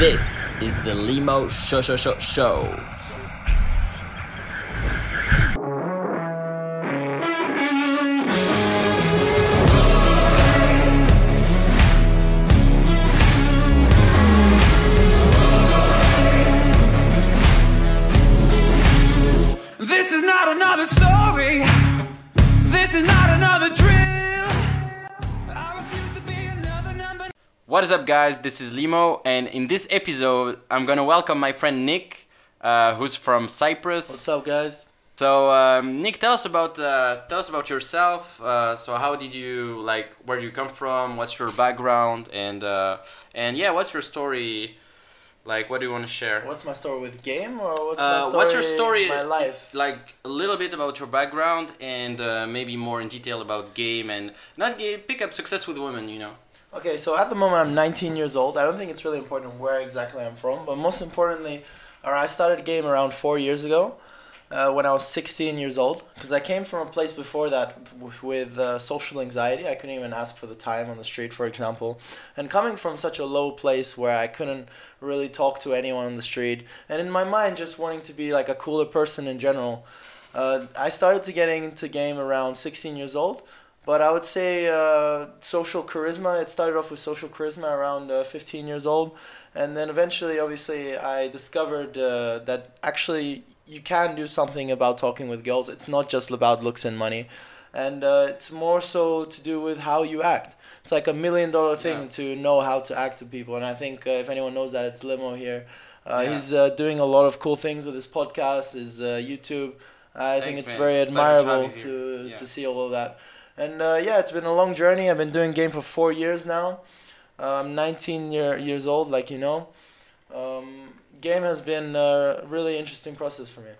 This is the Limo Show Show Show Show. What is up, guys? This is Limo, and in this episode, I'm gonna welcome my friend Nick, uh, who's from Cyprus. What's up, guys? So, um, Nick, tell us about uh, tell us about yourself. Uh, so, how did you like? Where do you come from? What's your background? And uh, and yeah, what's your story? Like, what do you want to share? What's my story with game or what's Uh, my story? what's your story? in My life. Like a little bit about your background and uh, maybe more in detail about game and not game. Pick up success with women. You know. Okay, so at the moment I'm 19 years old. I don't think it's really important where exactly I'm from, but most importantly, or I started game around four years ago. Uh, when I was 16 years old, because I came from a place before that with, with uh, social anxiety. I couldn't even ask for the time on the street, for example. And coming from such a low place where I couldn't really talk to anyone on the street, and in my mind, just wanting to be like a cooler person in general, uh, I started to getting into game around 16 years old. But I would say uh, social charisma. It started off with social charisma around uh, 15 years old, and then eventually, obviously, I discovered uh, that actually you can do something about talking with girls. It's not just about looks and money, and uh, it's more so to do with how you act. It's like a million dollar thing Yeah. to know how to act to people, and I think uh, if anyone knows that, it's Limo here. Uh, Yeah. He's uh, doing a lot of cool things with his podcast, his uh, YouTube. I think it's man. very Pleasure to admirable to. Yeah. to see all of that. And uh, yeah, it's been a long journey. I've been doing game for four years now. Uh, I'm 19 year, years old, like you know. Um, game has been a really interesting process for me.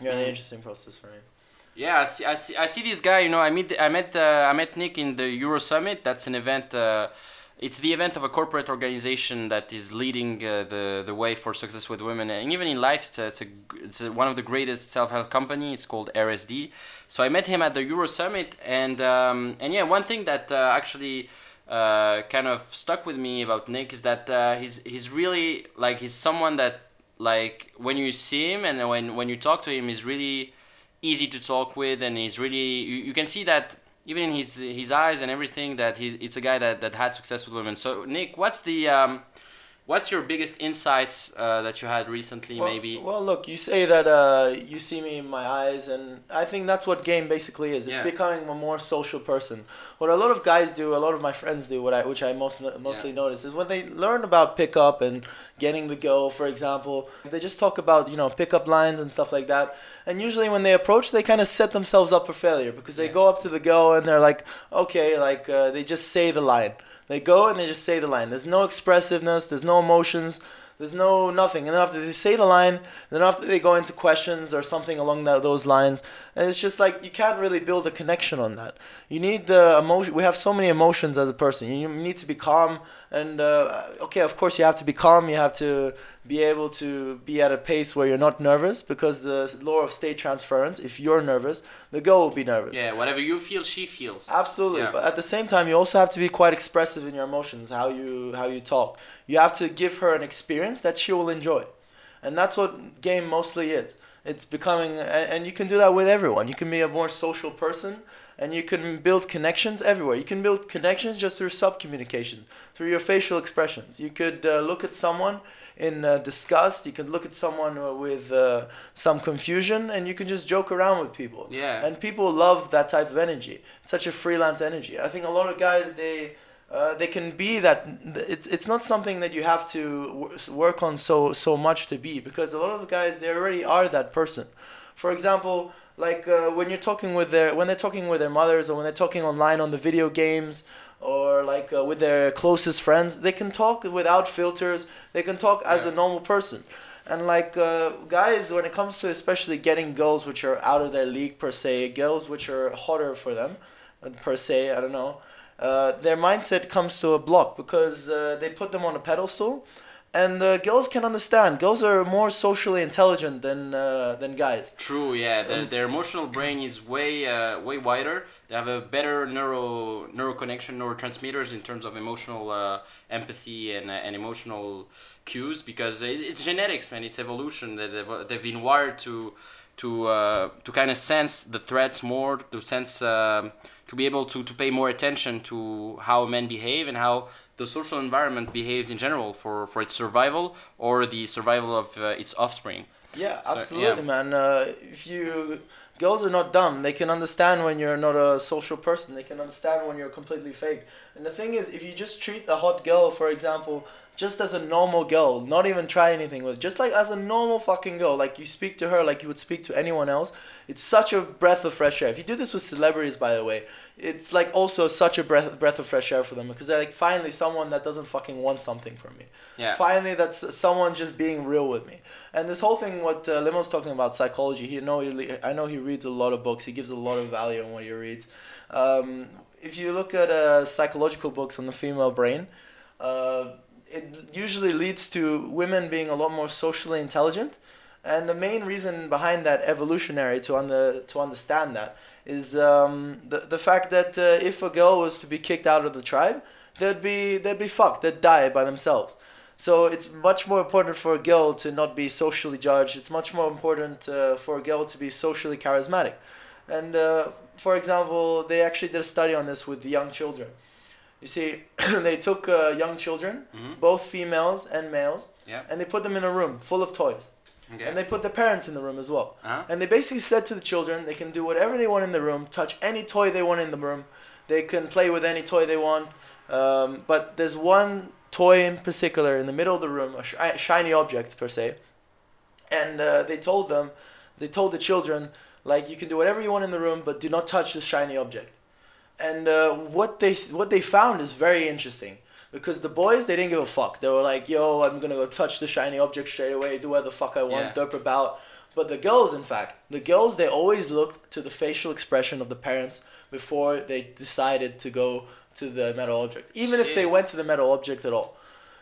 Really Mhm. interesting process for me. Yeah, I see, I see. I see this guy. You know, I meet. I met. Uh, I met Nick in the Euro Summit. That's an event. Uh, it's the event of a corporate organization that is leading uh, the the way for success with women, and even in life, it's a, it's, a, it's a, one of the greatest self help company. It's called RSD. So I met him at the Euro Summit, and um, and yeah, one thing that uh, actually uh, kind of stuck with me about Nick is that uh, he's he's really like he's someone that like when you see him and when when you talk to him, he's really easy to talk with and he's really you, you can see that even in his his eyes and everything that he's it's a guy that, that had success with women. So nick what's the um what's your biggest insights uh, that you had recently well, maybe Well, look, you say that uh, you see me in my eyes, and I think that's what game basically is. It's Yeah. becoming a more social person. What a lot of guys do, a lot of my friends do, what I which I most mostly Yeah. notice is when they learn about pickup and getting the girl, for example, they just talk about you know pickup lines and stuff like that. And usually when they approach, they kind of set themselves up for failure because they Yeah. go up to the girl and they're like, okay, like uh, they just say the line. They go and they just say the line. There's no expressiveness. There's no emotions. There's no nothing. And then after they say the line, then after they go into questions or something along that, those lines, and it's just like you can't really build a connection on that. You need the emotion. We have so many emotions as a person. You need to be calm. And uh, okay, of course you have to be calm. You have to be able to be at a pace where you're not nervous because the law of state transference. If you're nervous, the girl will be nervous. yeah whatever you feel she feels Absolutely, Yeah. but at the same time, you also have to be quite expressive in your emotions, how you how you talk. You have to give her an experience that she will enjoy, and that's what game mostly is. It's becoming, and and you can do that with everyone. You can be a more social person, and you can build connections everywhere. You can build connections just through sub communication, through your facial expressions. You could uh, look at someone in uh, disgust. You could look at someone uh, with uh, some confusion, and you can just joke around with people. Yeah. And people love that type of energy. It's such a freelance energy. I think a lot of guys they uh, they can be that. It's it's not something that you have to w- work on so so much to be because a lot of guys they already are that person. For example, like uh, when you're talking with their when they're talking with their mothers or when they're talking online on the video games or like uh, with their closest friends, they can talk without filters. They can talk as Yeah. a normal person. And like uh, guys, when it comes to especially getting girls which are out of their league per se, girls which are hotter for them, uh, per se, I don't know. Uh, their mindset comes to a block because uh, they put them on a pedestal, and uh, girls can understand. Girls are more socially intelligent than uh, than guys. True, yeah. Their, their emotional brain is way uh, way wider. They have a better neuro neuro connection, neurotransmitters in terms of emotional uh, empathy and, uh, and emotional cues because it, it's genetics, man. It's evolution. That they've, they've been wired to to uh, to kind of sense the threats more, to sense um to be able to, to pay more attention to how men behave and how the social environment behaves in general for, for its survival or the survival of uh, its offspring. Yeah, So, absolutely, yeah. man. Uh, if you girls are not dumb, they can understand when you're not a social person. They can understand when you're completely fake. And the thing is, if you just treat a hot girl, for example, just as a normal girl, not even try anything with, just like as a normal fucking girl, like you speak to her like you would speak to anyone else. It's such a breath of fresh air. If you do this with celebrities, by the way, it's like also such a breath breath of fresh air for them because they're like finally someone that doesn't fucking want something from me. Yeah. Finally, that's someone just being real with me. And this whole thing, what uh, Limo's talking about, psychology. He know he, I know he reads a lot of books. He gives a lot of value on what he reads. Um, if you look at uh, psychological books on the female brain, uh, it usually leads to women being a lot more socially intelligent. And the main reason behind that, evolutionary, to under to understand that, is um, the the fact that uh, if a girl was to be kicked out of the tribe, they'd be they'd be fucked. They'd die by themselves. So it's much more important for a girl to not be socially judged. It's much more important uh, for a girl to be socially charismatic. And uh, for example, they actually did a study on this with young children. You see, they took uh, young children, Mhm. both females and males, Yeah. and they put them in a room full of toys. Okay. And they put the parents in the room as well. uh-huh. And they basically said to the children they can do whatever they want in the room, touch any toy they want in the room, they can play with any toy they want. Um, but there's one toy in particular in the middle of the room, a shi- shiny object per se. And uh, they told them, they told the children, like you can do whatever you want in the room, but do not touch this shiny object. And uh, what they what they found is very interesting because the boys they didn't give a fuck. They were like, "Yo, I'm gonna go touch the shiny object straight away, do whatever the fuck I want, Yeah. derp about." But the girls, in fact, the girls they always looked to the facial expression of the parents before they decided to go to the metal object, even if they went to the metal object at all.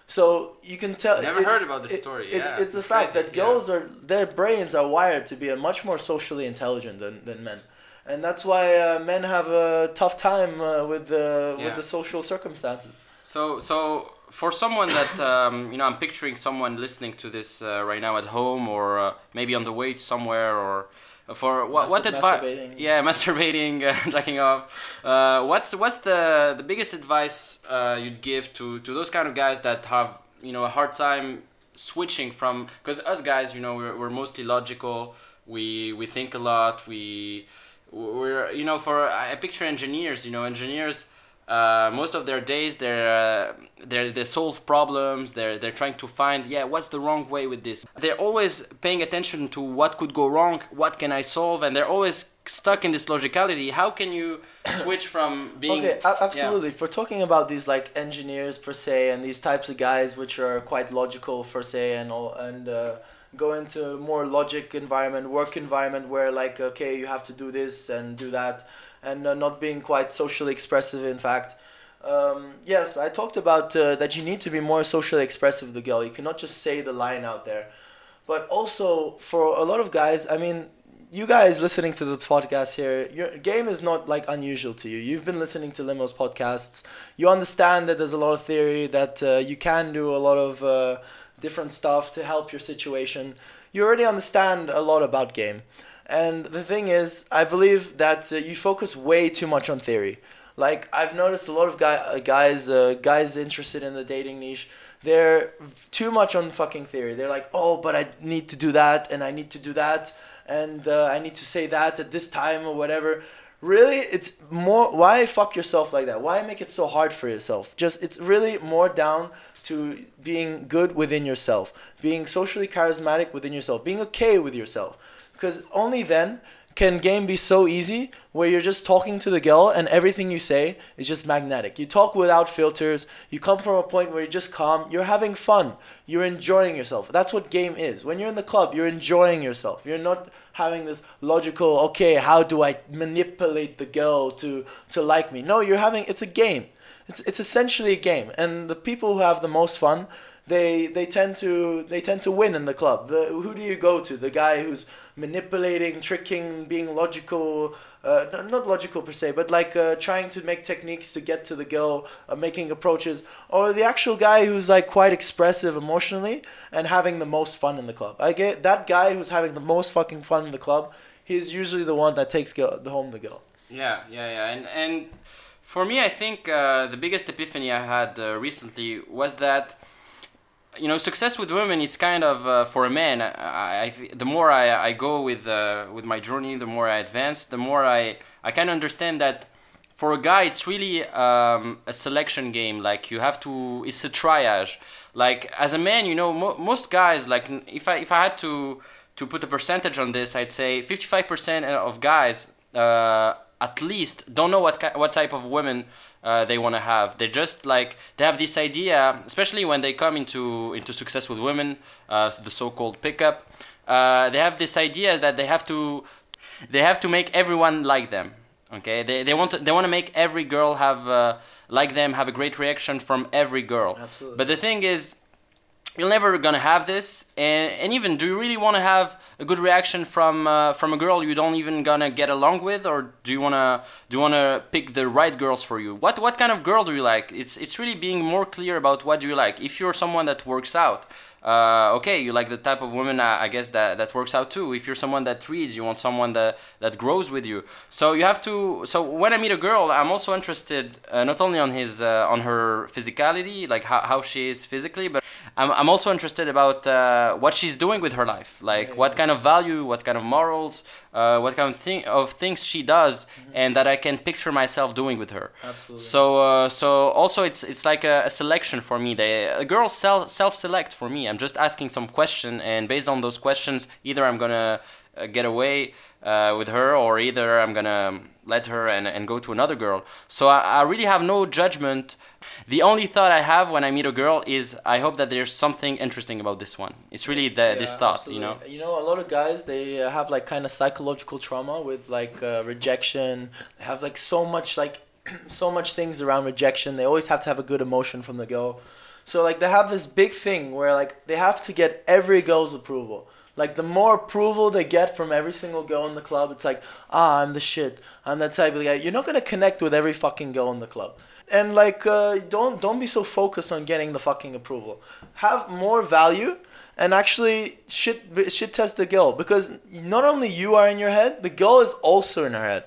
So you can tell. Never heard about this story, It's, yeah, it's the it's fact crazy, that yeah. girls are their brains are wired to be a much more socially intelligent than, than men, and that's why uh, men have a tough time uh, with the Yeah. with the social circumstances. So, so for someone that um, you know, I'm picturing someone listening to this uh, right now at home, or uh, maybe on the way somewhere, or for what what advice? Yeah, masturbating, uh, jacking off. Uh, what's what's the the biggest advice uh, you'd give to to those kind of guys that have you know a hard time switching from because us guys, you know, we're, we're mostly logical. We we think a lot. We we're you know for I picture engineers. You know, engineers uh, most of their days they're uh, they're they solve problems they're they're trying to find yeah what's the wrong way with this they're always paying attention to what could go wrong what can i solve and they're always stuck in this logicality how can you switch from being Okay, a- yeah. absolutely. For talking about these like engineers per se and these types of guys which are quite logical per se and all and uh, go into more logic environment, work environment where like okay you have to do this and do that and uh, not being quite socially expressive. In fact, um, yes, I talked about uh, that you need to be more socially expressive the girl. You cannot just say the line out there. But also for a lot of guys, I mean, you guys listening to the podcast here, your game is not like unusual to you. You've been listening to Limo's podcasts. You understand that there's a lot of theory that uh, you can do a lot of uh, different stuff to help your situation. You already understand a lot about game. And the thing is, I believe that uh, you focus way too much on theory. Like I've noticed a lot of guy, uh, guys, uh, guys interested in the dating niche. They're too much on fucking theory. They're like, oh, but I need to do that, and I need to do that, and uh, I need to say that at this time or whatever. Really, it's more. Why fuck yourself like that? Why make it so hard for yourself? Just it's really more down to being good within yourself, being socially charismatic within yourself, being okay with yourself. Because only then can game be so easy where you're just talking to the girl and everything you say is just magnetic. You talk without filters. You come from a point where you're just calm. You're having fun. You're enjoying yourself. That's what game is. When you're in the club, you're enjoying yourself. You're not having this logical, okay, how do I manipulate the girl to to like me? No, you're having it's a game. It's it's essentially a game. And the people who have the most fun they they tend to they tend to win in the club. The, who do you go to? The guy who's manipulating, tricking, being logical, uh, not logical per se, but like uh, trying to make techniques to get to the girl, uh, making approaches, or the actual guy who's like quite expressive emotionally and having the most fun in the club. I get that guy who's having the most fucking fun in the club. He's usually the one that takes girl, the home the girl. Yeah, yeah, yeah, and and for me, I think uh, the biggest epiphany I had uh, recently was that you know success with women it's kind of uh, for a man I, I, the more I, I go with uh, with my journey the more I advance the more I I kind of understand that for a guy it's really um, a selection game. Like you have to it's a triage. Like as a man you know mo- most guys like if I if I had to to put a percentage on this I'd say 55% of guys uh, at least don't know what ki- what type of women uh, they want to have. They just like they have this idea, especially when they come into into success with women, uh, the so-called pickup. Uh, they have this idea that they have to they have to make everyone like them. Okay, they, they want to, they want to make every girl have uh, like them, have a great reaction from every girl. Absolutely. But the thing is, you're never gonna have this and, and even do you really want to have a good reaction from uh, from a girl you don't even gonna get along with or do you want to do you want to pick the right girls for you? What what kind of girl do you like? It's it's really being more clear about what do you like. If you're someone that works out uh, okay, you like the type of woman, uh, I guess that that works out too. If you're someone that reads, you want someone that that grows with you. So you have to. So when I meet a girl, I'm also interested uh, not only on his uh, on her physicality, like how, how she is physically, but I'm I'm also interested about uh, what she's doing with her life, like Yeah, what kind of value, what kind of morals, uh, what kind of thing of things she does, and that I can picture myself doing with her. Absolutely. So uh, so also it's it's like a, a selection for me. They a girl self self select for me. I'm just asking some question, and based on those questions, either I'm gonna uh, get away uh, with her, or either I'm gonna let her and, and go to another girl. So I, I really have no judgment. The only thought I have when I meet a girl is I hope that there's something interesting about this one. It's really the, this Yeah, thought, you know. You know, a lot of guys they have like kind of psychological trauma with like uh, rejection. They have like so much like so much things around rejection. They always have to have a good emotion from the girl. So like they have this big thing where like they have to get every girl's approval. Like the more approval they get from every single girl in the club, it's like, ah, I'm the shit. I'm that type of guy. You're not gonna connect with every fucking girl in the club. And like, uh, don't don't be so focused on getting the fucking approval. Have more value and actually shit shit test the girl because not only you are in your head, the girl is also in her head.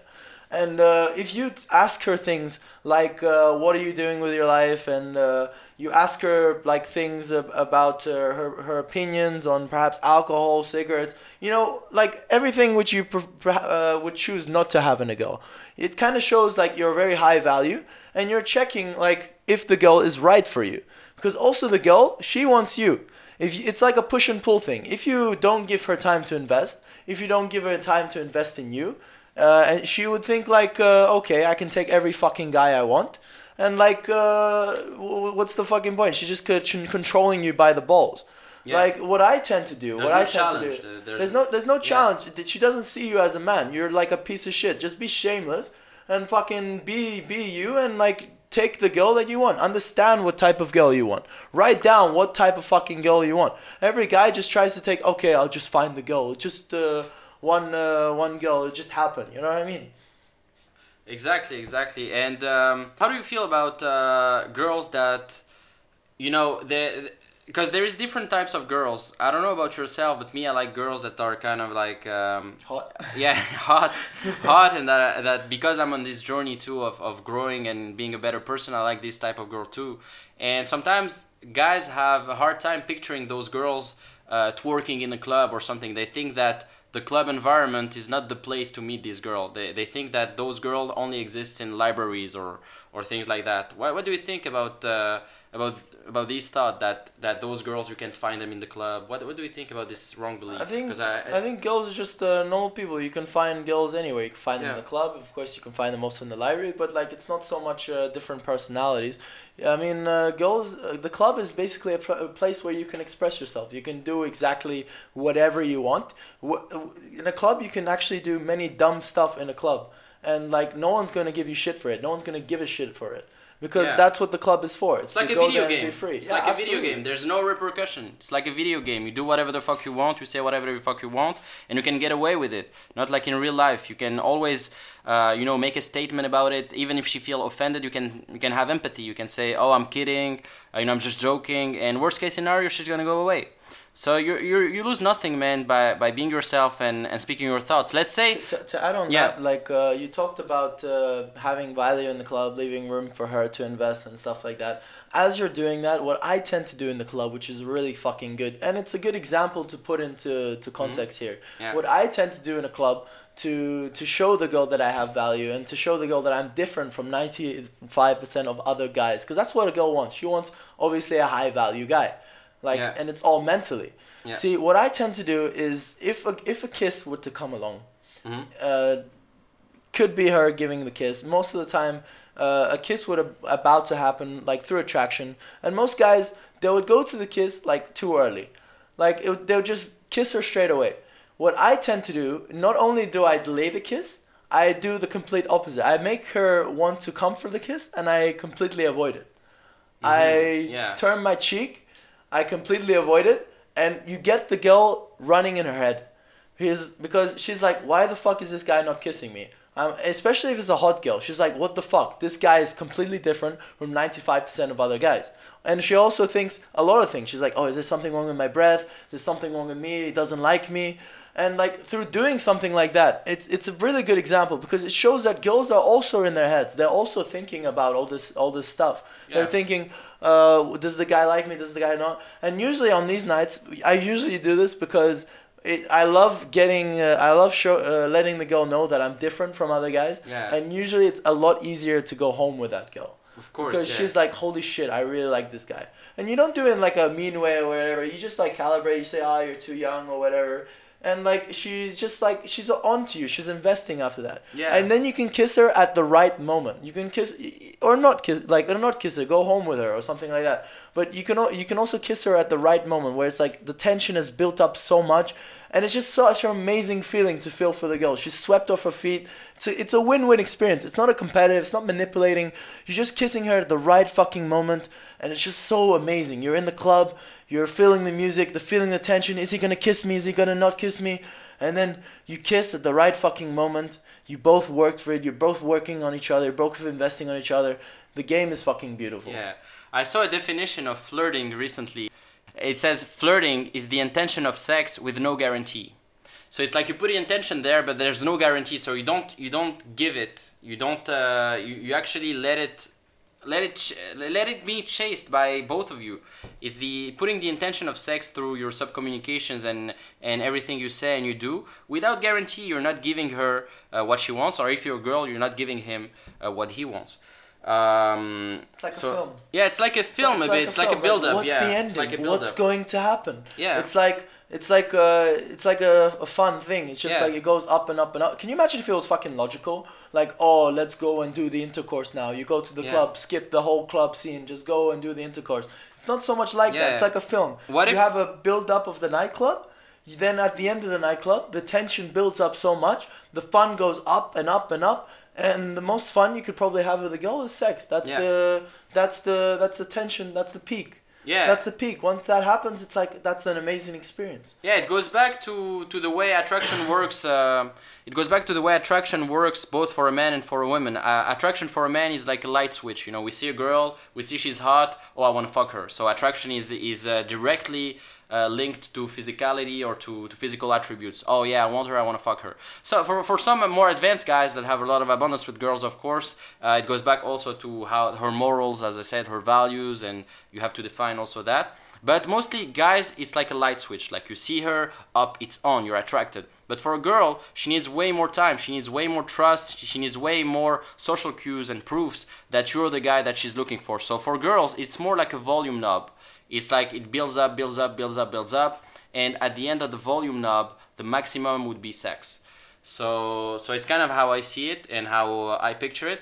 And uh, if you ask her things like, uh, "What are you doing with your life?" and uh, you ask her like things ab- about uh, her her opinions on perhaps alcohol, cigarettes, you know, like everything which you uh, would choose not to have in a girl, it kind of shows like you're very high value, and you're checking like if the girl is right for you, because also the girl she wants you. If you, it's like a push and pull thing. If you don't give her time to invest, if you don't give her time to invest in you, uh, and she would think like, uh, okay, I can take every fucking guy I want, and like, uh, w- what's the fucking point? She's just c- controlling you by the balls. Yeah. Like what I tend to do, There's what no I tend challenge. to do. There's- There's, no, there's no challenge. That She doesn't see you as a man. You're like a piece of shit. Just be shameless and fucking be be you and like take the girl that you want. Understand what type of girl you want. Write down what type of fucking girl you want. Every guy just tries to take. Okay, I'll just find the girl. Just uh, one uh, one girl. It just happened. You know what I mean? Exactly, exactly. And um, how do you feel about uh, girls that, you know, they because there is different types of girls. I don't know about yourself, but me, I like girls that are kind of like, um, Hot. yeah, hot, hot, and that that because I'm on this journey too of of growing and being a better person, I like this type of girl too. And sometimes guys have a hard time picturing those girls uh, twerking in a club or something. They think that the club environment is not the place to meet this girl. They, they think that those girls only exist in libraries or, or things like that. What, what do you think about uh, about about this thought that, that those girls you can't find them in the club? What, what do you think about this wrong belief? I think 'Cause I, I, think girls are just uh, normal people. You can find girls anywhere. You can find them in the club. Of course, you can find them also in the library. But like, it's not so much uh, different personalities. I mean, uh, girls. Uh, the club is basically a, pr- a place where you can express yourself. You can do exactly whatever you want. Wh- In a club, you can actually do many dumb stuff in a club, and like, no one's gonna give you shit for it. No one's gonna give a shit for it. Because Yeah. that's what the club is for. It's like a video game. Free. It's Yeah, like a video game. There's no repercussion. It's like a video game. You do whatever the fuck you want. You say whatever the fuck you want, and you can get away with it. Not like in real life. You can always, uh, you know, make a statement about it. Even if she feel offended, you can you can have empathy. You can say, "Oh, I'm kidding. Uh, you know, I'm just joking." And worst case scenario, she's gonna go away. So you you you lose nothing, man, by by being yourself and and speaking your thoughts. Let's say. To, to add on Yeah. that, like uh, you talked about uh, having value in the club, leaving room for her to invest and stuff like that. As you're doing that, what I tend to do in the club, which is really fucking good, and it's a good example to put into to context here. Mm-hmm. Yeah. What I tend to do in a club to to show the girl that I have value and to show the girl that I'm different from ninety five percent of other guys, because that's what a girl wants. She wants obviously a high value guy, like, Yeah. and it's all mentally. Yeah. See, what I tend to do is if a, if a kiss were to come along, Mhm. uh, could be her giving the kiss. Most of the time, uh, a kiss would ab- about to happen like through attraction, and most guys they would go to the kiss like too early, like it, they would just kiss her straight away. What I tend to do, not only do I delay the kiss, I do the complete opposite. I make her want to come for the kiss, and I completely avoid it. I Yeah. turn my cheek, I completely avoid it, and you get the girl running in her head. Here's because she's like, why the fuck is this guy not kissing me? Um, especially if it's a hot girl. She's like, what the fuck? This guy is completely different from 95% of other guys. And she also thinks a lot of things. She's like, oh, is there something wrong with my breath? There's something wrong with me. He doesn't like me. And like through doing something like that, it's it's a really good example because it shows that girls are also in their heads. They're also thinking about all this all this stuff. They're thinking, uh, does the guy like me? Does the guy not? And usually on these nights, I usually do this because it, I love getting, uh, I love show, uh, letting the girl know that I'm different from other guys. Yeah. And usually it's a lot easier to go home with that girl. Of course. Because yeah. she's like, holy shit, I really like this guy. And you don't do it in like a mean way or whatever. You just like calibrate. You say, oh, you're too young or whatever. And like she's just like she's on to you. She's investing after that. Yeah. And then you can kiss her at the right moment. You can kiss or not kiss like or not kiss her. Go home with her or something like that. But you can you can also kiss her at the right moment where it's like the tension is built up so much, and it's just such an amazing feeling to feel for the girl. She's swept off her feet. It's a, it's a win-win experience. It's not a competitive. It's not manipulating. You're just kissing her at the right fucking moment, and it's just so amazing. You're in the club. You're feeling the music, the feeling the tension. Is he gonna kiss me? Is he gonna not kiss me? And then you kiss at the right fucking moment. You both worked for it. You're both working on each other. You're both investing on each other. The game is fucking beautiful. Yeah. I saw a definition of flirting recently. It says flirting is the intention of sex with no guarantee. So it's like you put the intention there, but there's no guarantee. So you don't you don't give it. You don't. Uh, you, you actually let it let it ch- let it be chased by both of you. It's the putting the intention of sex through your subcommunications and and everything you say and you do without guarantee. You're not giving her uh, what she wants, or if you're a girl, you're not giving him uh, what he wants. Um, It's like a film. Yeah, it's like a film a bit. It's like a film. build up. What's yeah, the ending? like a What's going to happen? Yeah. It's like it's like uh it's like a, a fun thing. It's just Yeah. like it goes up and up and up. Can you imagine if it was fucking logical? Like, oh, let's go and do the intercourse now. You go to the Yeah. club, skip the whole club scene, just go and do the intercourse. It's not so much like that. It's like a film. What you if- have a build up of the nightclub? Then at the end of the nightclub, the tension builds up so much, the fun goes up and up and up, and the most fun you could probably have with a girl is sex. That's Yeah. the that's the that's the tension. That's the peak. Yeah. That's the peak. Once that happens, it's like that's an amazing experience. Yeah, it goes back to, to the way attraction works. Uh, it goes back to the way attraction works both for a man and for a woman. Uh, attraction for a man is like a light switch. You know, we see a girl, we see she's hot. Oh, I want to fuck her. So attraction is is uh, directly uh, linked to physicality or to, to physical attributes. Oh yeah, I want her. I want to fuck her. So for for some more advanced guys that have a lot of abundance with girls, of course, uh, it goes back also to how her morals, as I said, her values, and you have to define also that. But mostly, guys, it's like a light switch. Like you see her up, it's on, you're attracted. But for a girl, she needs way more time. She needs way more trust. She needs way more social cues and proofs that you're the guy that she's looking for. So for girls, it's more like a volume knob. It's like it builds up, builds up, builds up, builds up, and at the end of the volume knob, the maximum would be sex. So so it's kind of how I see it and how I picture it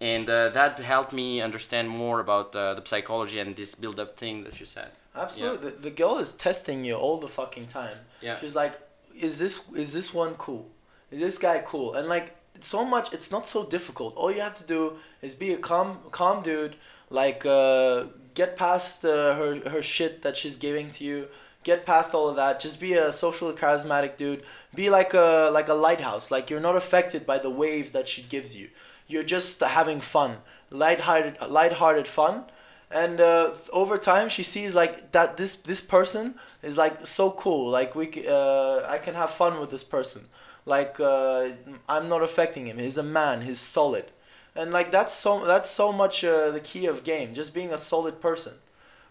and uh, that helped me understand more about uh, the psychology and this build-up thing that you said. Absolutely. The, the girl is testing you all the fucking time. Yeah. She's like, is this is this one cool? Is this guy cool? And like so much. It's not so difficult. All you have to do is be a calm, calm dude. Like uh, get past uh, her her shit that she's giving to you. Get past all of that. Just be a socially charismatic dude. Be like a like a lighthouse. Like you're not affected by the waves that she gives you. You're just having fun, lighthearted, lighthearted fun. And uh, over time, she sees like that this this person is like so cool. Like we, uh, I can have fun with this person. Like uh, I'm not affecting him. He's a man. He's solid, and like that's so that's so much uh, the key of game. Just being a solid person,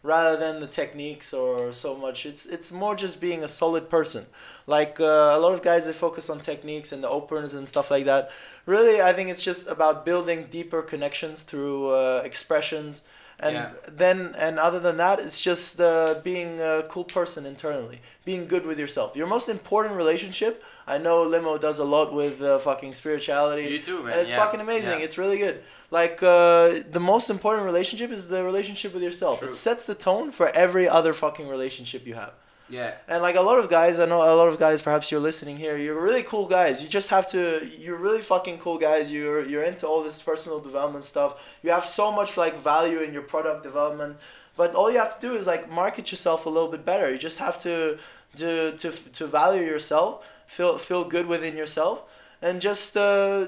rather than the techniques or so much. It's it's more just being a solid person. Like uh, a lot of guys, they focus on techniques and the openers and stuff like that. Really, I think it's just about building deeper connections through uh, expressions and Yeah. then and other than that it's just uh, being a cool person internally being good with yourself your most important relationship i know limo does a lot with uh, fucking spirituality You too, man. and it's Yeah. fucking amazing Yeah. it's really good like uh, the most important relationship is the relationship with yourself True. it sets the tone for every other fucking relationship you have Yeah. and like a lot of guys, I know a lot of guys. Perhaps you're listening here. You're really cool guys. You just have to. You're really fucking cool guys. You're you're into all this personal development stuff. You have so much like value in your product development, but all you have to do is like market yourself a little bit better. You just have to do to to value yourself, feel feel good within yourself, and just. Uh,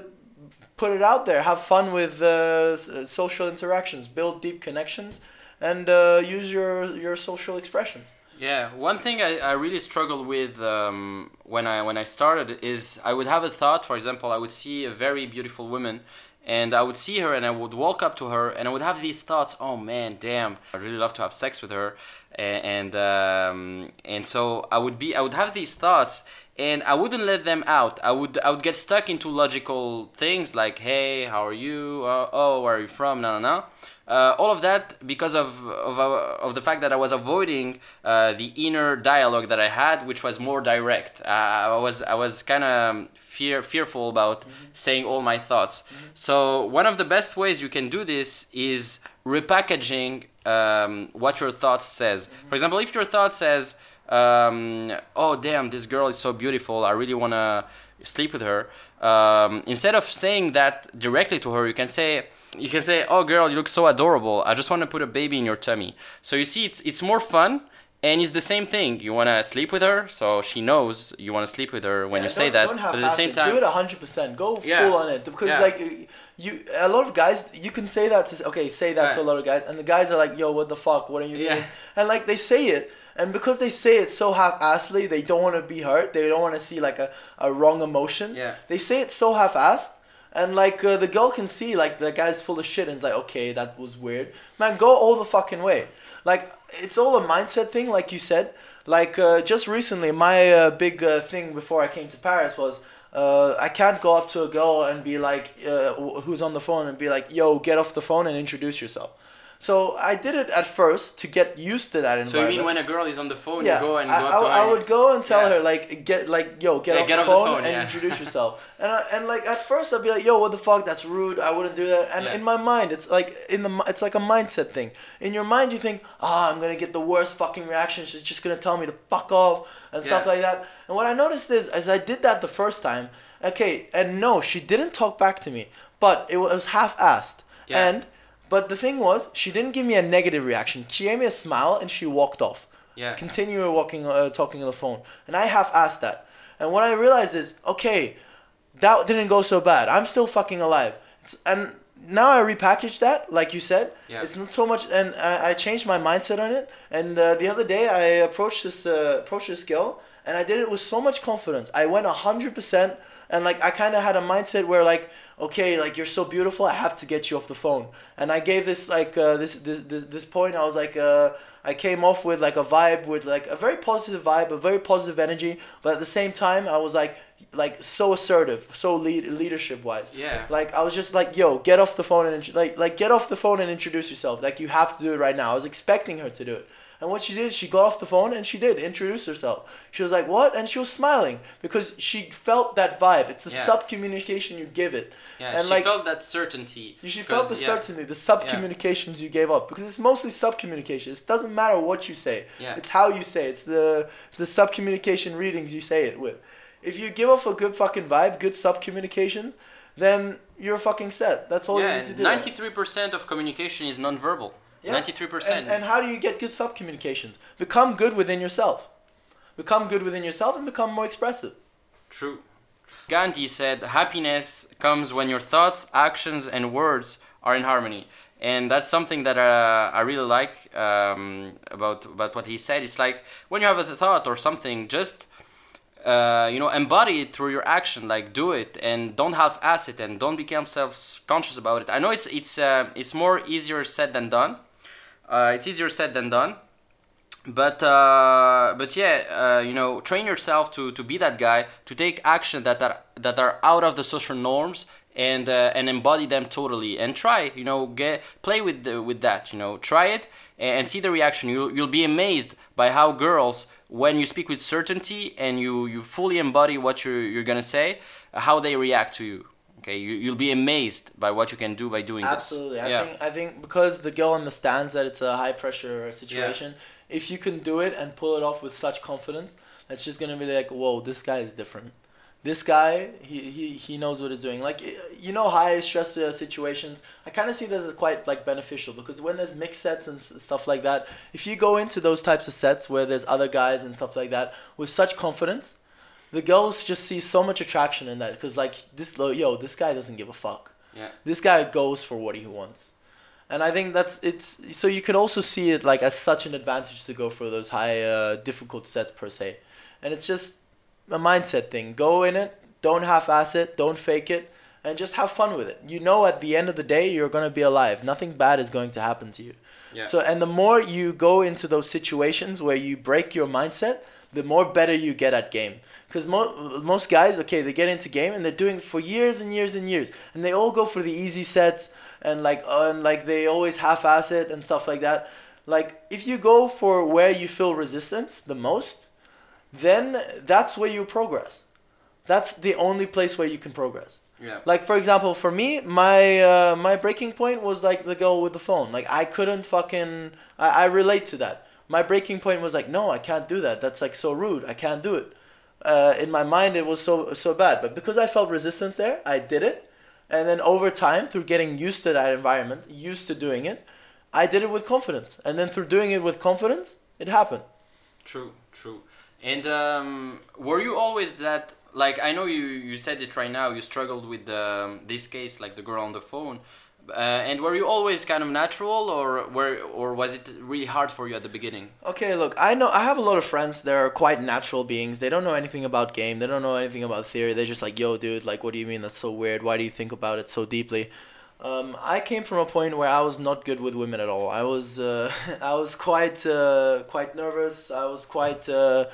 Put it out there. Have fun with uh, uh, social interactions. Build deep connections, and uh, use your your social expressions. Yeah, one thing I, I really struggled with um, when I when I started is I would have a thought. For example, I would see a very beautiful woman, and I would see her, and I would walk up to her, and I would have these thoughts. Oh man, damn! I really love to have sex with her, and and, um, and so I would be I would have these thoughts, and I wouldn't let them out. I would I would get stuck into logical things like, hey, how are you? Uh, oh, where are you from? No, no, no. Uh, all of that because of of, uh, of the fact that I was avoiding uh, the inner dialogue that I had, which was more direct. Uh, I was I was kind of fear fearful about saying all my thoughts. So one of the best ways you can do this is repackaging um, what your thoughts says. For example, if your thought says, um, "Oh damn, this girl is so beautiful. I really wanna sleep with her." Um, instead of saying that directly to her, you can say, "You can say, oh girl, you look so adorable. I just want to put a baby in your tummy." So you see, it's it's more fun. And it's the same thing. You want to sleep with her, so she knows you want to sleep with her when Yeah, you say that. Don't But at the same time, do it hundred percent. Go Yeah. full on it because Yeah. like you, a lot of guys, you can say that to okay, say that to a lot of guys, and the guys are like, "Yo, what the fuck? What are you doing?" And like they say it, and because they say it so half-assedly, they don't want to be hurt. They don't want to see like a, a wrong emotion. Yeah. They say it so half-assed. And like uh, the girl can see like the guy's full of shit and it's like okay that was weird. Man go all the fucking way. Like it's all a mindset thing like you said. Like uh, just recently my uh, big uh, thing before I came to Paris was uh, I can't go up to a girl and be like uh, who's on the phone and be like yo get off the phone and introduce yourself so I did it at first to get used to that environment so you mean when a girl is on the phone, yeah, you go and I, go up I, to her? I would go and tell Yeah. her like get like yo get, Yeah, off, get the off the phone phone, and yeah. introduce yourself. And I, and like at first I'd be like yo what the fuck? That's rude. I wouldn't do that. And in my mind it's like in the it's like a mindset thing. In your mind you think ah I'm gonna get the worst fucking reaction. She's just gonna tell me to fuck off and stuff like that. And what I noticed is as I did that the first time okay and no she didn't talk back to me but it was half-assed. Yeah. and but the thing was she didn't give me a negative reaction. She gave me a smile and she walked off. Yeah. continue walking uh, talking on the phone. And i half asked that. And what i realized is okay that didn't go so bad. I'm still fucking alive. It's, and now i repackaged that like you said. Yeah. it's not so much and i, I changed my mindset on it. And uh, the other day i approached this uh, approached this girl and i did it with so much confidence. I went 100% and like i kind of had a mindset where like okay like you're so beautiful i have to get you off the phone. And i gave this like uh, this, this this this point i was like uh, i came off with like a vibe with like a very positive vibe a very positive energy but at the same time i was like like so assertive so lead leadership wise Yeah. like i was just like yo get off the phone and like like get off the phone and introduce yourself. Like you have to do it right now. I was expecting her to do it and what she did she got off the phone and she did introduce herself she was like what and she was smiling because she felt that vibe it's the Yeah. sub communication you give it Yeah, and she like felt that certainty. 'cause, felt the yeah, certainty, the sub communications you gave up because it's mostly sub communication. It doesn't matter what you say. Yeah. It's how you say. it. It's the it's the sub communication readings you say it with. If you give off a good fucking vibe, good sub communication, then you're fucking set. That's all you need to do. ninety-three percent of communication is non-verbal. Ninety-three percent. And, how do you get good sub communications? Become good within yourself. Become good within yourself and become more expressive. True. Gandhi said, "Happiness comes when your thoughts, actions, and words are in harmony." And that's something that uh, I really like um, about about what he said. It's like when you have a thought or something, just uh, you know, embody it through your action. Like do it, and don't half-ass it, and don't become self-conscious about it. I know it's it's uh, it's more easier said than done. Uh, it's easier said than done but uh, but yeah, uh, you know, train yourself to, to be that guy, to take action that are that are out of the social norms and uh, and embody them totally, and try, you know, get play with the, with that, you know, try it and, see the reaction. You'll you'll be amazed by how girls, when you speak with certainty and you you fully embody what you're you're gonna say, how they react to you. Okay, you, you'll be amazed by what you can do by doing Absolutely. this. Absolutely. I yeah. think I think because the girl understands that it's a high pressure situation, if you can do it and pull it off with such confidence, that's just gonna be like, whoa, this guy is different. This guy, he, he, he knows what he's doing. Like you know, high stress uh, situations. I kind of see this as quite like beneficial because when there's mixed sets and stuff like that, if you go into those types of sets where there's other guys and stuff like that with such confidence, the girls just see so much attraction in that because like this yo, this guy doesn't give a fuck. Yeah. this guy goes for what he wants. And i think that's it's so you could also see it like as such an advantage to go for those high uh, difficult sets per se. And it's just a mindset thing. Go in it don't half-ass it don't fake it and just have fun with it. You know at the end of the day you're going to be alive. Nothing bad is going to happen to you. Yeah. so and the more you go into those situations where you break your mindset the more better you get at game because mo- most guys okay they get into game and they're doing it for years and years and years and they all go for the easy sets and like uh, and like they always half-ass it and stuff like that like if you go for where you feel resistance the most then that's where you progress that's the only place where you can progress Yeah. like for example, for me, my uh, my breaking point was like the girl with the phone. Like I couldn't fucking. I, I relate to that. My breaking point was like, no, I can't do that. That's like so rude. I can't do it. Uh, in my mind, it was so so bad. But because I felt resistance there, I did it. And then over time, through getting used to that environment, used to doing it, I did it with confidence. And then through doing it with confidence, it happened. True, true. And um, were you always that? Like I know you you said it right now. You struggled with um, this case, like the girl on the phone. Uh, and were you always kind of natural, or were or was it really hard for you at the beginning? Okay, look, I know I have a lot of friends that are quite natural beings. They don't know anything about game. They don't know anything about theory. They're just like, "Yo, dude, like, what do you mean? That's so weird. Why do you think about it so deeply?" Um, I came from a point where I was not good with women at all. I was, uh, I was quite, uh, quite nervous. I was quite, uh,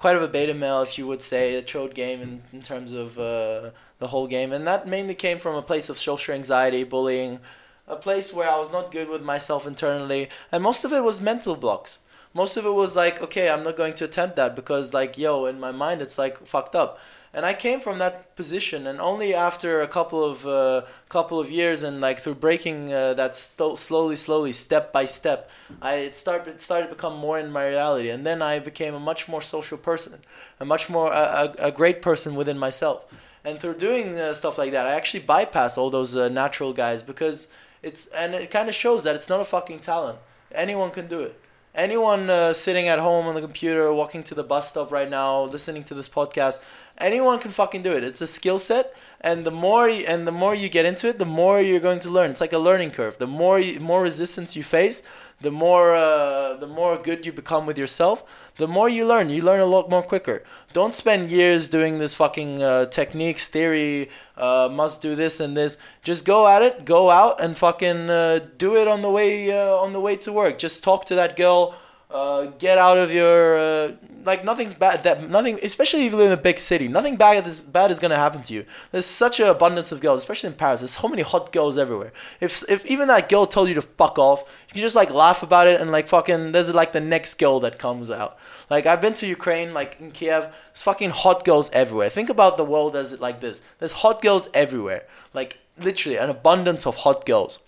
quite of a beta male, if you would say, a chode game in, in terms of uh, the whole game, and that mainly came from a place of social anxiety, bullying, a place where I was not good with myself internally, and most of it was mental blocks. Most of it was like, okay, I'm not going to attempt that because, like, yo, in my mind, it's like fucked up. And I came from that position, and only after a couple of uh, couple of years and like through breaking uh, that sto- slowly, slowly, step by step, I it started it started to become more in my reality, and then I became a much more social person, a much more a, a, a great person within myself. And through doing uh, stuff like that, I actually bypass all those uh, natural guys because it's and it kind of shows that it's not a fucking talent. Anyone can do it. Anyone uh, sitting at home on the computer, walking to the bus stop right now, listening to this podcast, anyone can fucking do it. It's a skill set, and the more y- and the more you get into it, the more you're going to learn. It's like a learning curve. The more you, more resistance you face, the more uh, the more good you become with yourself. The more you learn, you learn a lot more quicker. Don't spend years doing this fucking uh, techniques, theory, uh, must do this and this. Just go at it, go out and fucking uh, do it on the way uh, on the way to work. Just talk to that girl. Uh, get out of your uh, like nothing's bad that nothing especially if you live in a big city nothing bad is bad is gonna happen to you. There's such an abundance of girls especially in paris. There's so many hot girls everywhere. If if even that girl told you to fuck off you can just like laugh about it and like fucking there's like the next girl that comes out. Like i've been to ukraine like in kiev. There's fucking hot girls everywhere. Think about the world as it like this. There's hot girls everywhere. Like literally an abundance of hot girls.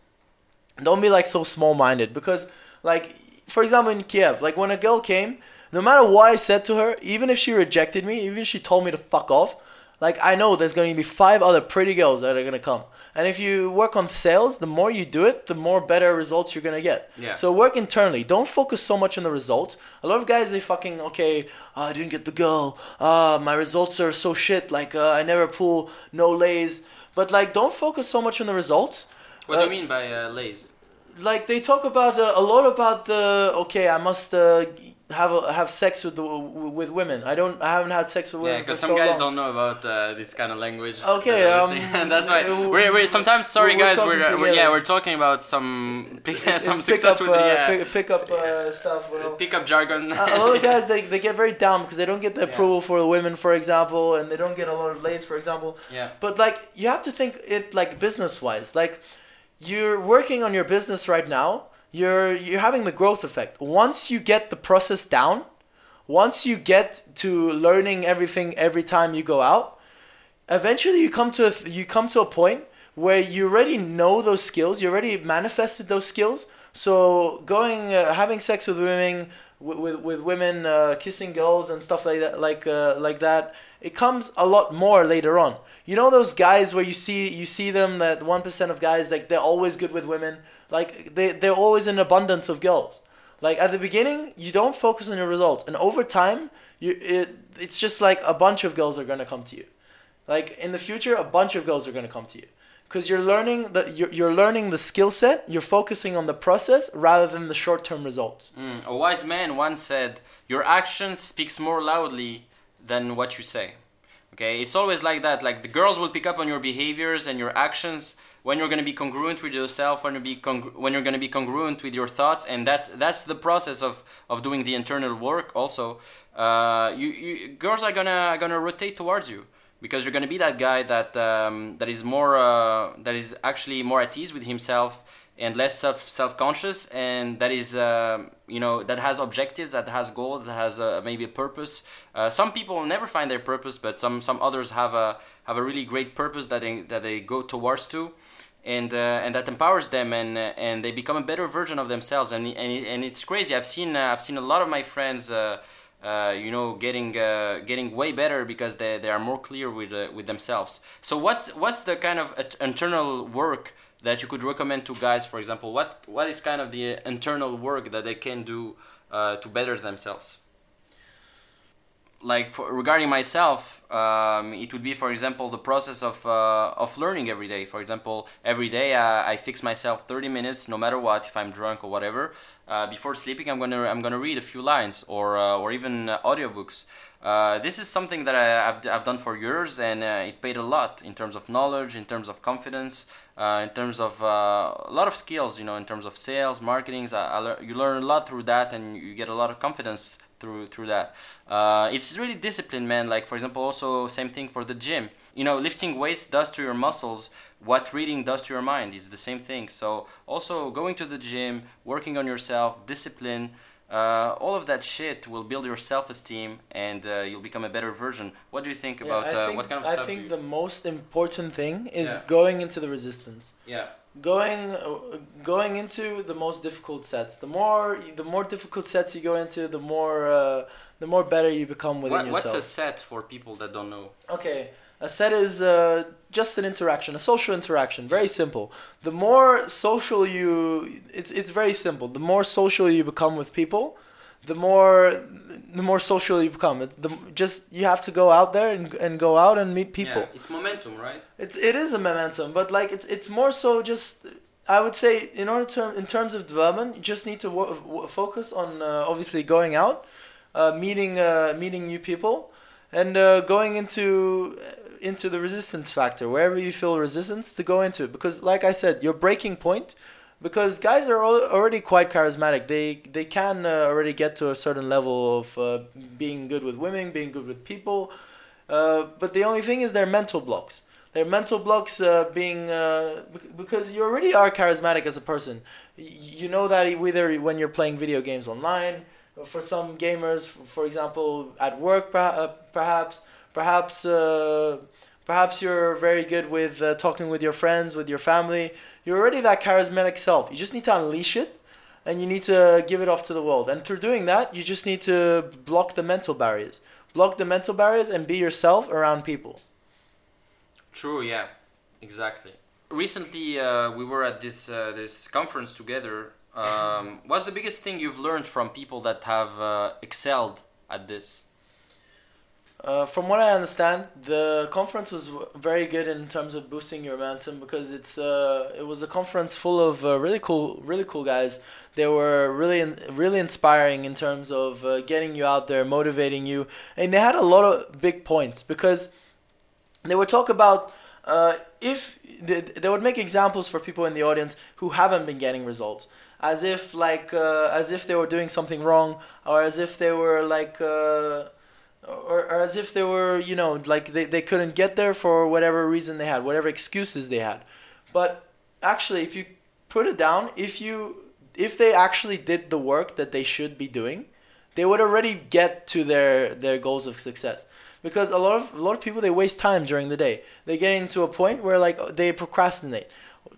Don't be like so small minded because like for example in Kiev, like when a girl came, no matter what I said to her, even if she rejected me, even if she told me to fuck off, like I know there's going to be five other pretty girls that are going to come. And if you work on sales, the more you do it, the more better results you're going to get. Yeah. So work internally. Don't focus so much on the results. A lot of guys they fucking okay, oh, I didn't get the girl. Uh, my results are so shit. Like uh, I never pull no lays. But like don't focus so much on the results. What do Uh, you mean by uh, lays? Like they talk about uh, a lot about the okay i must uh, have a, have sex with the, with women i don't i haven't had sex with women. Yeah, because for some so guys long. don't know about uh, this kind of language. Okay, um, and that's why uh, we're, we're sometimes sorry we're guys. We're, uh, we're yeah we're talking about some some pick success up, with the uh, yeah, pick, pick up stuff well. pickup jargon. a lot of guys they, they get very down because they don't get the Yeah. approval for the women for example and they don't get a lot of lays for example yeah. But like you have to think it like business wise. Like you're working on your business right now. You're you're having the growth effect. Once you get the process down, once you get to learning everything every time you go out, eventually you come to a, you come to a point where you already know those skills. You already manifested those skills. So going uh, having sex with women with with, women uh, kissing girls and stuff like that like uh, like that it comes a lot more later on. You know those guys where you see you see them that one percent of guys like they're always good with women. Like they they're always in abundance of girls. Like at the beginning, you don't focus on your results, and over time, you it it's just like a bunch of girls are gonna come to you. Like in the future, a bunch of girls are gonna come to you, because you're learning the you're, you're learning the skill set. You're focusing on the process rather than the short term results. Mm, a wise man once said, "Your actions speaks more loudly than what you say." Okay, it's always like that. Like the girls will pick up on your behaviors and your actions when you're gonna be congruent with yourself, when you be congru- when you're gonna be congruent with your thoughts, and that's that's the process of of doing the internal work. Also, uh, you, you girls are gonna gonna rotate towards you because you're gonna be that guy that um, that is more uh, that is actually more at ease with himself and less self self conscious and that is uh, you know that has objectives that has goal that has uh, maybe a purpose. Uh, some people never find their purpose but some some others have a have a really great purpose that they that they go towards to and uh, and that empowers them and uh, and they become a better version of themselves. And and, and it's crazy. I've seen uh, I've seen a lot of my friends uh, uh, you know getting uh, getting way better because they, they are more clear with uh, with themselves. So what's what's the kind of internal work that you could recommend to guys for example what what is kind of the internal work that they can do uh, to better themselves? Like for, regarding myself um, it would be for example the process of uh, of learning every day. For example every day uh, I fix myself 30 minutes no matter what if I'm drunk or whatever. Uh, before sleeping I'm gonna I'm gonna read a few lines or uh, or even uh, audiobooks. Uh, this is something that I, I've, I've done for years and uh, it paid a lot in terms of knowledge in terms of confidence in terms of uh, a lot of skills you know in terms of sales marketing lear- you learn a lot through that and you get a lot of confidence through through that. Uh, it's really discipline, man. Like for example, also same thing for the gym. You know, lifting weights does to your muscles what reading does to your mind. It's the same thing. So also going to the gym, working on yourself, discipline. Uh, all of that shit will build your self-esteem and uh, you'll become a better version. What do you think Yeah, about uh, think, what kind of I stuff? I think the most important thing is Yeah. going into the resistance. Yeah. going uh, going into the most difficult sets the more the more difficult sets you go into the more uh, the more better you become within What, what's a set for people that don't know? okay a set is uh, just an interaction a social interaction very simple. The more social you it's it's very simple. The more social you become with people the more the more social you become. It's the just you have to go out there and, and go out and meet people. Yeah, it's momentum, right? it's it is a momentum, but like it's it's more so just I would say in order to in terms of development, you just need to wo- wo- focus on uh, obviously going out, uh, meeting uh, meeting new people, and uh, going into into the resistance factor wherever you feel resistance to go into it because like I said, your breaking point. Because guys are al- already quite charismatic, they they can uh, already get to a certain level of uh, being good with women, being good with people, uh, but the only thing is their mental blocks. Their mental blocks uh, being uh, because you already are charismatic as a person. You know that whether when you're playing video games online, for some gamers, for example, at work, perha- uh, perhaps, perhaps, uh, perhaps you're very good with uh, talking with your friends, with your family. You're already that charismatic self. You just need to unleash it and you need to give it off to the world. And through doing that, you just need to block the mental barriers. Block the mental barriers and be yourself around people. True. Yeah. Exactly. Recently, uh, we were at this uh, this conference together. Um, what's the biggest thing you've learned from people that have uh, excelled at this? Uh, from what I understand, the conference was very good in terms of boosting your momentum because it's uh, it was a conference full of uh, really cool really cool guys. They were really in, really inspiring in terms of uh, getting you out there, motivating you, and they had a lot of big points because they would talk about uh, if they, they would make examples for people in the audience who haven't been getting results as if like uh, as if they were doing something wrong or as if they were like or, or as if they were you know like they, they couldn't get there for whatever reason they had whatever excuses they had. But actually if you put it down if you if they actually did the work that they should be doing they would already get to their their goals of success. Because a lot of a lot of people they waste time during the day. They get into a point where like they procrastinate.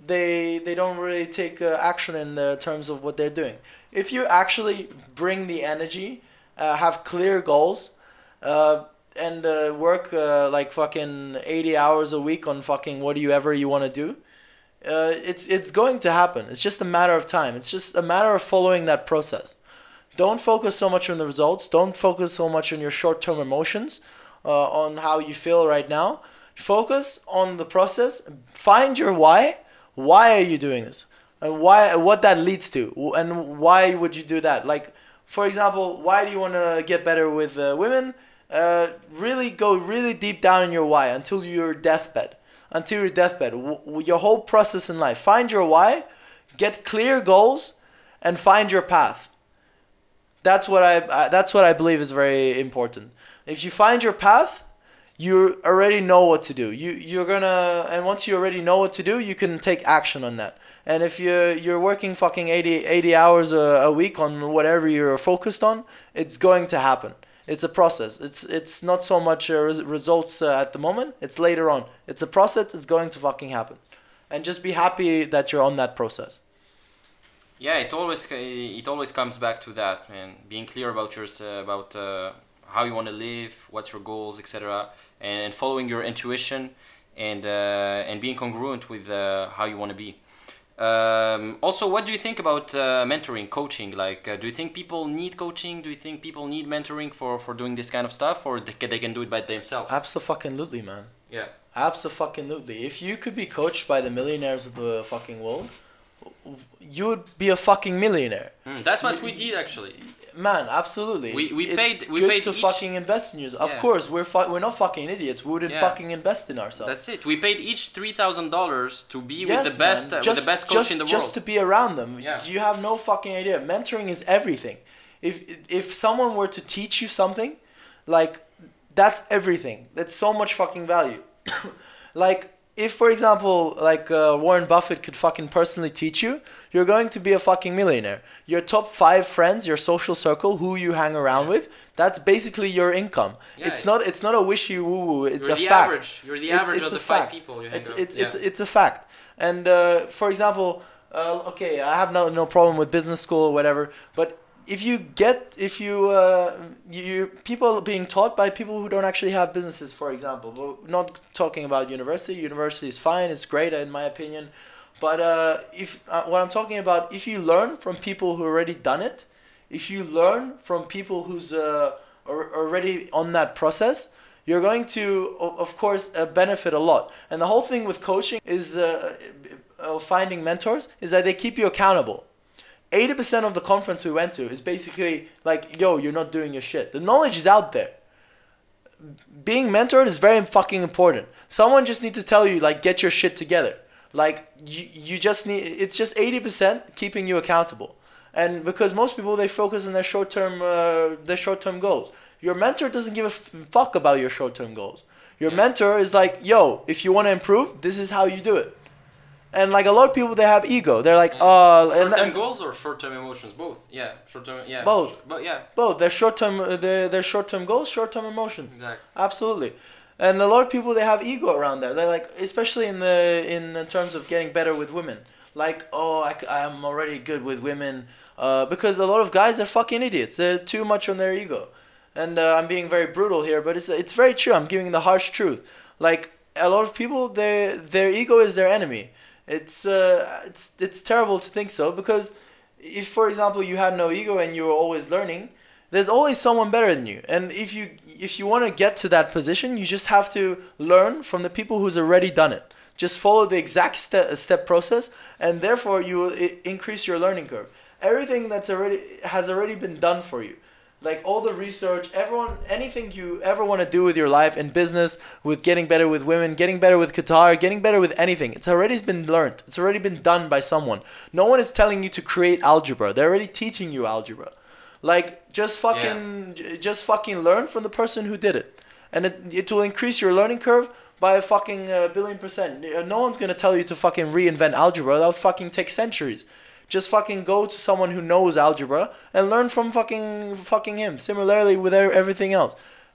They they don't really take uh, action in the terms of what they're doing. If you actually bring the energy uh, have clear goals uh, and uh, work uh, like fucking 80 hours a week on fucking what do you ever you want to do. Uh, it's it's going to happen. It's just a matter of time. It's just a matter of following that process. Don't focus so much on the results. Don't focus so much on your short-term emotions uh, on how you feel right now. Focus on the process. Find your why. Why are you doing this? And why what that leads to. And why would you do that? Like for example why do you want to get better with uh, women uh, really go really deep down in your why until your deathbed until your deathbed w- your whole process in life find your why get clear goals and find your path that's what I, I that's what I believe is very important. If you find your path, you already know what to do. You you're gonna and once you already know what to do, you can take action on that. And if you you're working fucking 80, 80 hours a, a week on whatever you're focused on, it's going to happen. It's a process. It's it's not so much uh, res- results uh, at the moment. It's later on. It's a process. It's going to fucking happen. And just be happy that you're on that process. Yeah, it always it always comes back to that, man. Being clear about yours about uh, how you want to live, what's your goals, etc., and following your intuition, and uh, and being congruent with uh, how you want to be. Um, also, what do you think about uh, mentoring, coaching? Like, uh, do you think people need coaching? Do you think people need mentoring for, for doing this kind of stuff, or they can, they can do it by themselves? Absolutely, man. Yeah. Absolutely. If you could be coached by the millionaires of the fucking world, you would be a fucking millionaire. Mm, that's what we did actually. Man, absolutely. We- we it's paid- we good paid to each- fucking invest in yourself. Of course, we're fu- we're not fucking idiots. We wouldn't Yeah. fucking invest in ourselves. That's it. We paid each three thousand dollars to be yes, with the best, uh, just, with the best coach just, in the world. just to be around them. Yeah. You have no fucking idea. Mentoring is everything. If if someone were to teach you something, like that's everything. That's so much fucking value. like if for example like uh, Warren Buffett could fucking personally teach you, you're going to be a fucking millionaire. Your top 5 friends, your social circle, who you hang around with, that's basically your income. Yeah, it's it- not it's not a wishy woo woo. It's You're a the fact. average. You're the It's- average it's of a the five fact. people you hang It's around. it's it's Yeah. it's a fact. And uh, for example, uh, okay, I have no no problem with business school or whatever, but if you get if you uh, you people being taught by people who don't actually have businesses, for example, but not talking about university. University is fine; it's great in my opinion. But uh, if uh, what I'm talking about, if you learn from people who already done it, if you learn from people who's uh, already on that process, you're going to, of course, uh, benefit a lot. And the whole thing with coaching is uh, uh, finding mentors is that they keep you accountable. 80% of the conference we went to is basically like, yo, you're not doing your shit. The knowledge is out there. Being mentored is very fucking important. Someone just needs to tell you, like, get your shit together. Like, you, you just need, it's just 80% keeping you accountable. And because most people, they focus on their short term, uh, their short term goals. Your mentor doesn't give a fuck about your short term goals. Your mentor is like, yo, if you want to improve, this is how you do it. And like a lot of people, they have ego. They're like, oh, and, Short-term and goals or short-term emotions? Both. Yeah. Short-term. Yeah. Both. But yeah. both their short term, their their short term goals, short term emotions. Exactly. Absolutely. And a lot of people they have ego around there. They're like, especially in the in the terms of getting better with women. Like, oh, I, am already good with women, uh, because a lot of guys are fucking idiots. They're too much on their ego, and uh, I'm being very brutal here, but it's it's very true. I'm giving the harsh truth. Like, a lot of people their their ego is their enemy. It's uh, it's it's terrible to think so because if for example you had no ego and you were always learning, there's always someone better than you. And if you if you want to get to that position, you just have to learn from the people who's already done it. Just follow the exact step step process, and therefore you will increase your learning curve. Everything that's already has already been done for you like all the research everyone anything you ever want to do with your life in business with getting better with women getting better with guitar getting better with anything it's already been learned. It's already been done by someone. No one is telling you to create algebra. They're already teaching you algebra. Like just fucking j- just fucking learn from the person who did it. And it, it will increase your learning curve by a fucking uh, billion percent. No one's gonna tell you to fucking reinvent algebra. That would fucking take centuries just fucking go to someone who knows algebra and learn from fucking fucking him. Similarly with everything else.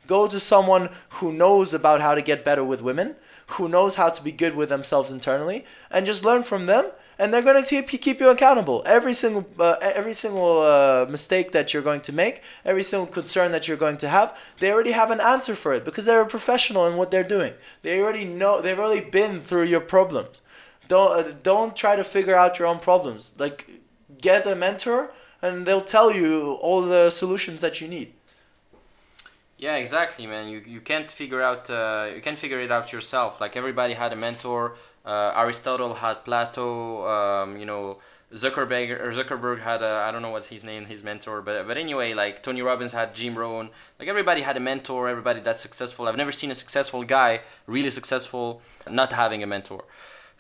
Go to someone who knows about how to get better with women, who knows how to be good with themselves internally, and just learn from them. And they're gonna keep keep you accountable. Every single uh, every single uh, mistake that you're going to make, every single concern that you're going to have, they already have an answer for it because they're a professional in what they're doing. They already know. They've already been through your problems don't uh, don't try to figure out your own problems like get a mentor and they'll tell you all the solutions that you need Yeah, exactly, man. You you can't figure out uh, you can't figure it out yourself. Like everybody had a mentor. Uh, Aristotle had Plato. Um, you know, Zuckerberg or Zuckerberg had I don't know what's his name, his mentor. But but anyway, like Tony Robbins had Jim Rohn. Like everybody had a mentor. Everybody that's successful. I've never seen a successful guy really successful not having a mentor.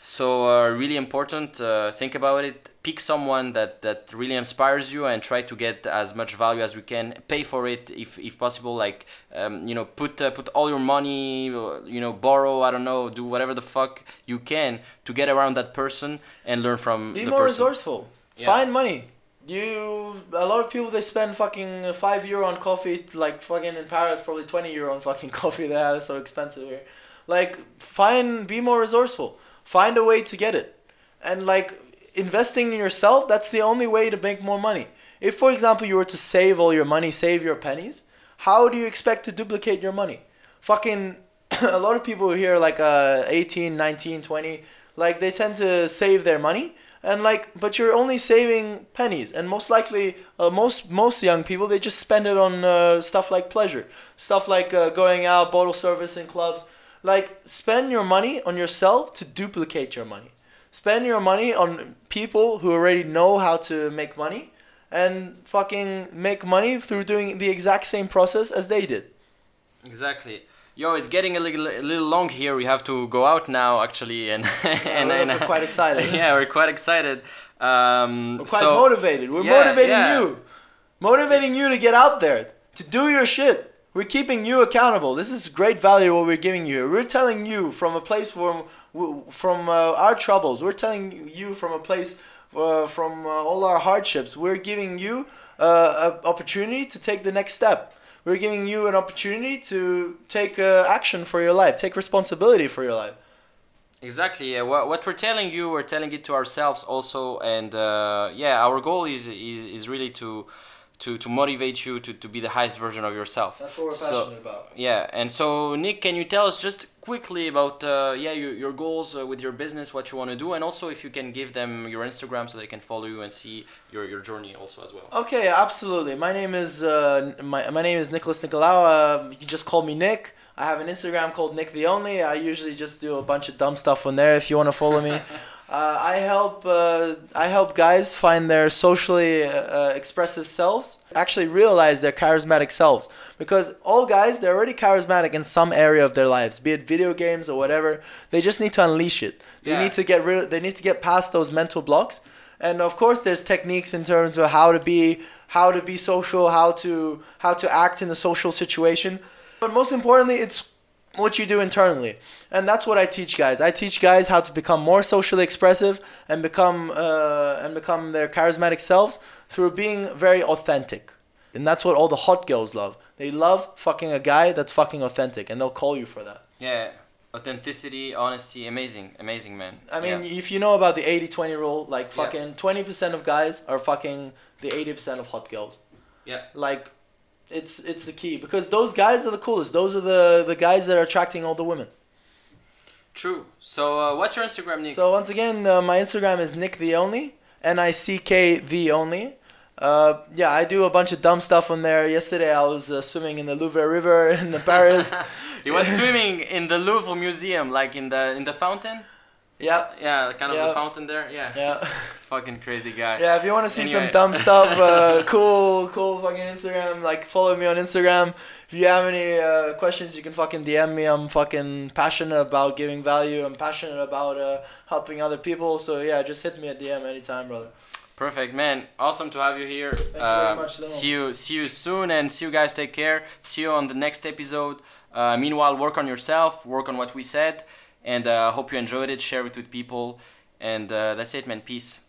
So uh, really important. Uh, think about it. Pick someone that, that really inspires you and try to get as much value as you can. Pay for it if, if possible. Like um, you know, put uh, put all your money. uh, You know, borrow. I don't know. Do whatever the fuck you can to get around that person and learn from be more person. resourceful Yeah. find money you a lot of people they spend fucking five euro on coffee like fucking in paris probably 20 euro on fucking coffee they have so expensive here like find be more resourceful find a way to get it. And like investing in yourself that's the only way to make more money. If for example you were to save all your money save your pennies how do you expect to duplicate your money? Fucking a lot of people here like uh 18 19 20 like they tend to save their money and like but you're only saving pennies. And most likely uh, most most young people they just spend it on uh, stuff like pleasure. Stuff like uh, going out bottle service in clubs like spend your money on yourself to duplicate your money spend your money on people who already know how to make money and fucking make money through doing the exact same process as they did Exactly. Yo, it's getting a little, a little long here. We have to go out now, actually, and and, we're- and we're quite excited. yeah, we're quite excited. Um, We're quite so, motivated. We're Yeah, motivating yeah. you. Motivating you to get out there, to do your shit. We're keeping you accountable. This is great value what we're giving you. We're telling you from a place from from uh, our troubles. We're telling you from a place uh, from uh, all our hardships. We're giving you uh, an opportunity to take the next step. We're giving you an opportunity to take uh, action for your life, take responsibility for your life. Exactly. Yeah. What, what we're telling you, we're telling it to ourselves also, and uh, yeah, our goal is, is is really to to to motivate you to, to be the highest version of yourself. That's what we're So- passionate about. Yeah, and so Nick, can you tell us just quickly about uh, yeah your, your goals uh, with your business, what you want to do, and also if you can give them your Instagram so they can follow you and see your, your journey also as well. Okay, absolutely. My name is uh, my, my name is Nicholas Nicolau. Uh, you can just call me Nick. I have an Instagram called Nick the Only. I usually just do a bunch of dumb stuff on there. If you want to follow me, uh, I help uh, I help guys find their socially uh, expressive selves. Actually, realize their charismatic selves because all guys they're already charismatic in some area of their lives, be it video games or whatever. They just need to unleash it. They Yeah. need to get rid. They need to get past those mental blocks and of course there's techniques in terms of how to be how to be social how to how to act in a social situation but most importantly it's what you do internally and that's what i teach guys i teach guys how to become more socially expressive and become uh, and become their charismatic selves through being very authentic and that's what all the hot girls love they love fucking a guy that's fucking authentic and they'll call you for that Yeah, authenticity, honesty, amazing, amazing man. I mean, Yeah. if you know about the 80-20 rule, like Yeah. fucking 20% of guys are fucking the 80% of hot girls. yeah, Like it's it's the key because those guys are the coolest. Those are the the guys that are attracting all the women. True. So uh, what's your Instagram, Nick? So once again, uh, my Instagram is Nick the Only, N I C K the Only. Uh, yeah, I do a bunch of dumb stuff on there. Yesterday, I was uh, swimming in the Louvre River in the Paris. he was swimming in the Louvre Museum, like in the in the fountain. Yeah, Yeah, kind of Yeah. the fountain there. Yeah. yeah, Fucking crazy guy. yeah. If you want to see some dumb stuff, uh, cool, cool fucking Instagram. Like follow me on Instagram. If you have any uh, questions, you can fucking DM me. I'm fucking passionate about giving value. I'm passionate about uh, helping other people. So yeah, just hit me a DM anytime, brother. Perfect, man. Awesome to have you here. Thank you very Uh, much, see you, see you soon, and see you guys. Take care. See you on the next episode. Uh, meanwhile, work on yourself. Work on what we said, and uh, hope you enjoyed it. Share it with people, and uh, that's it, man. Peace.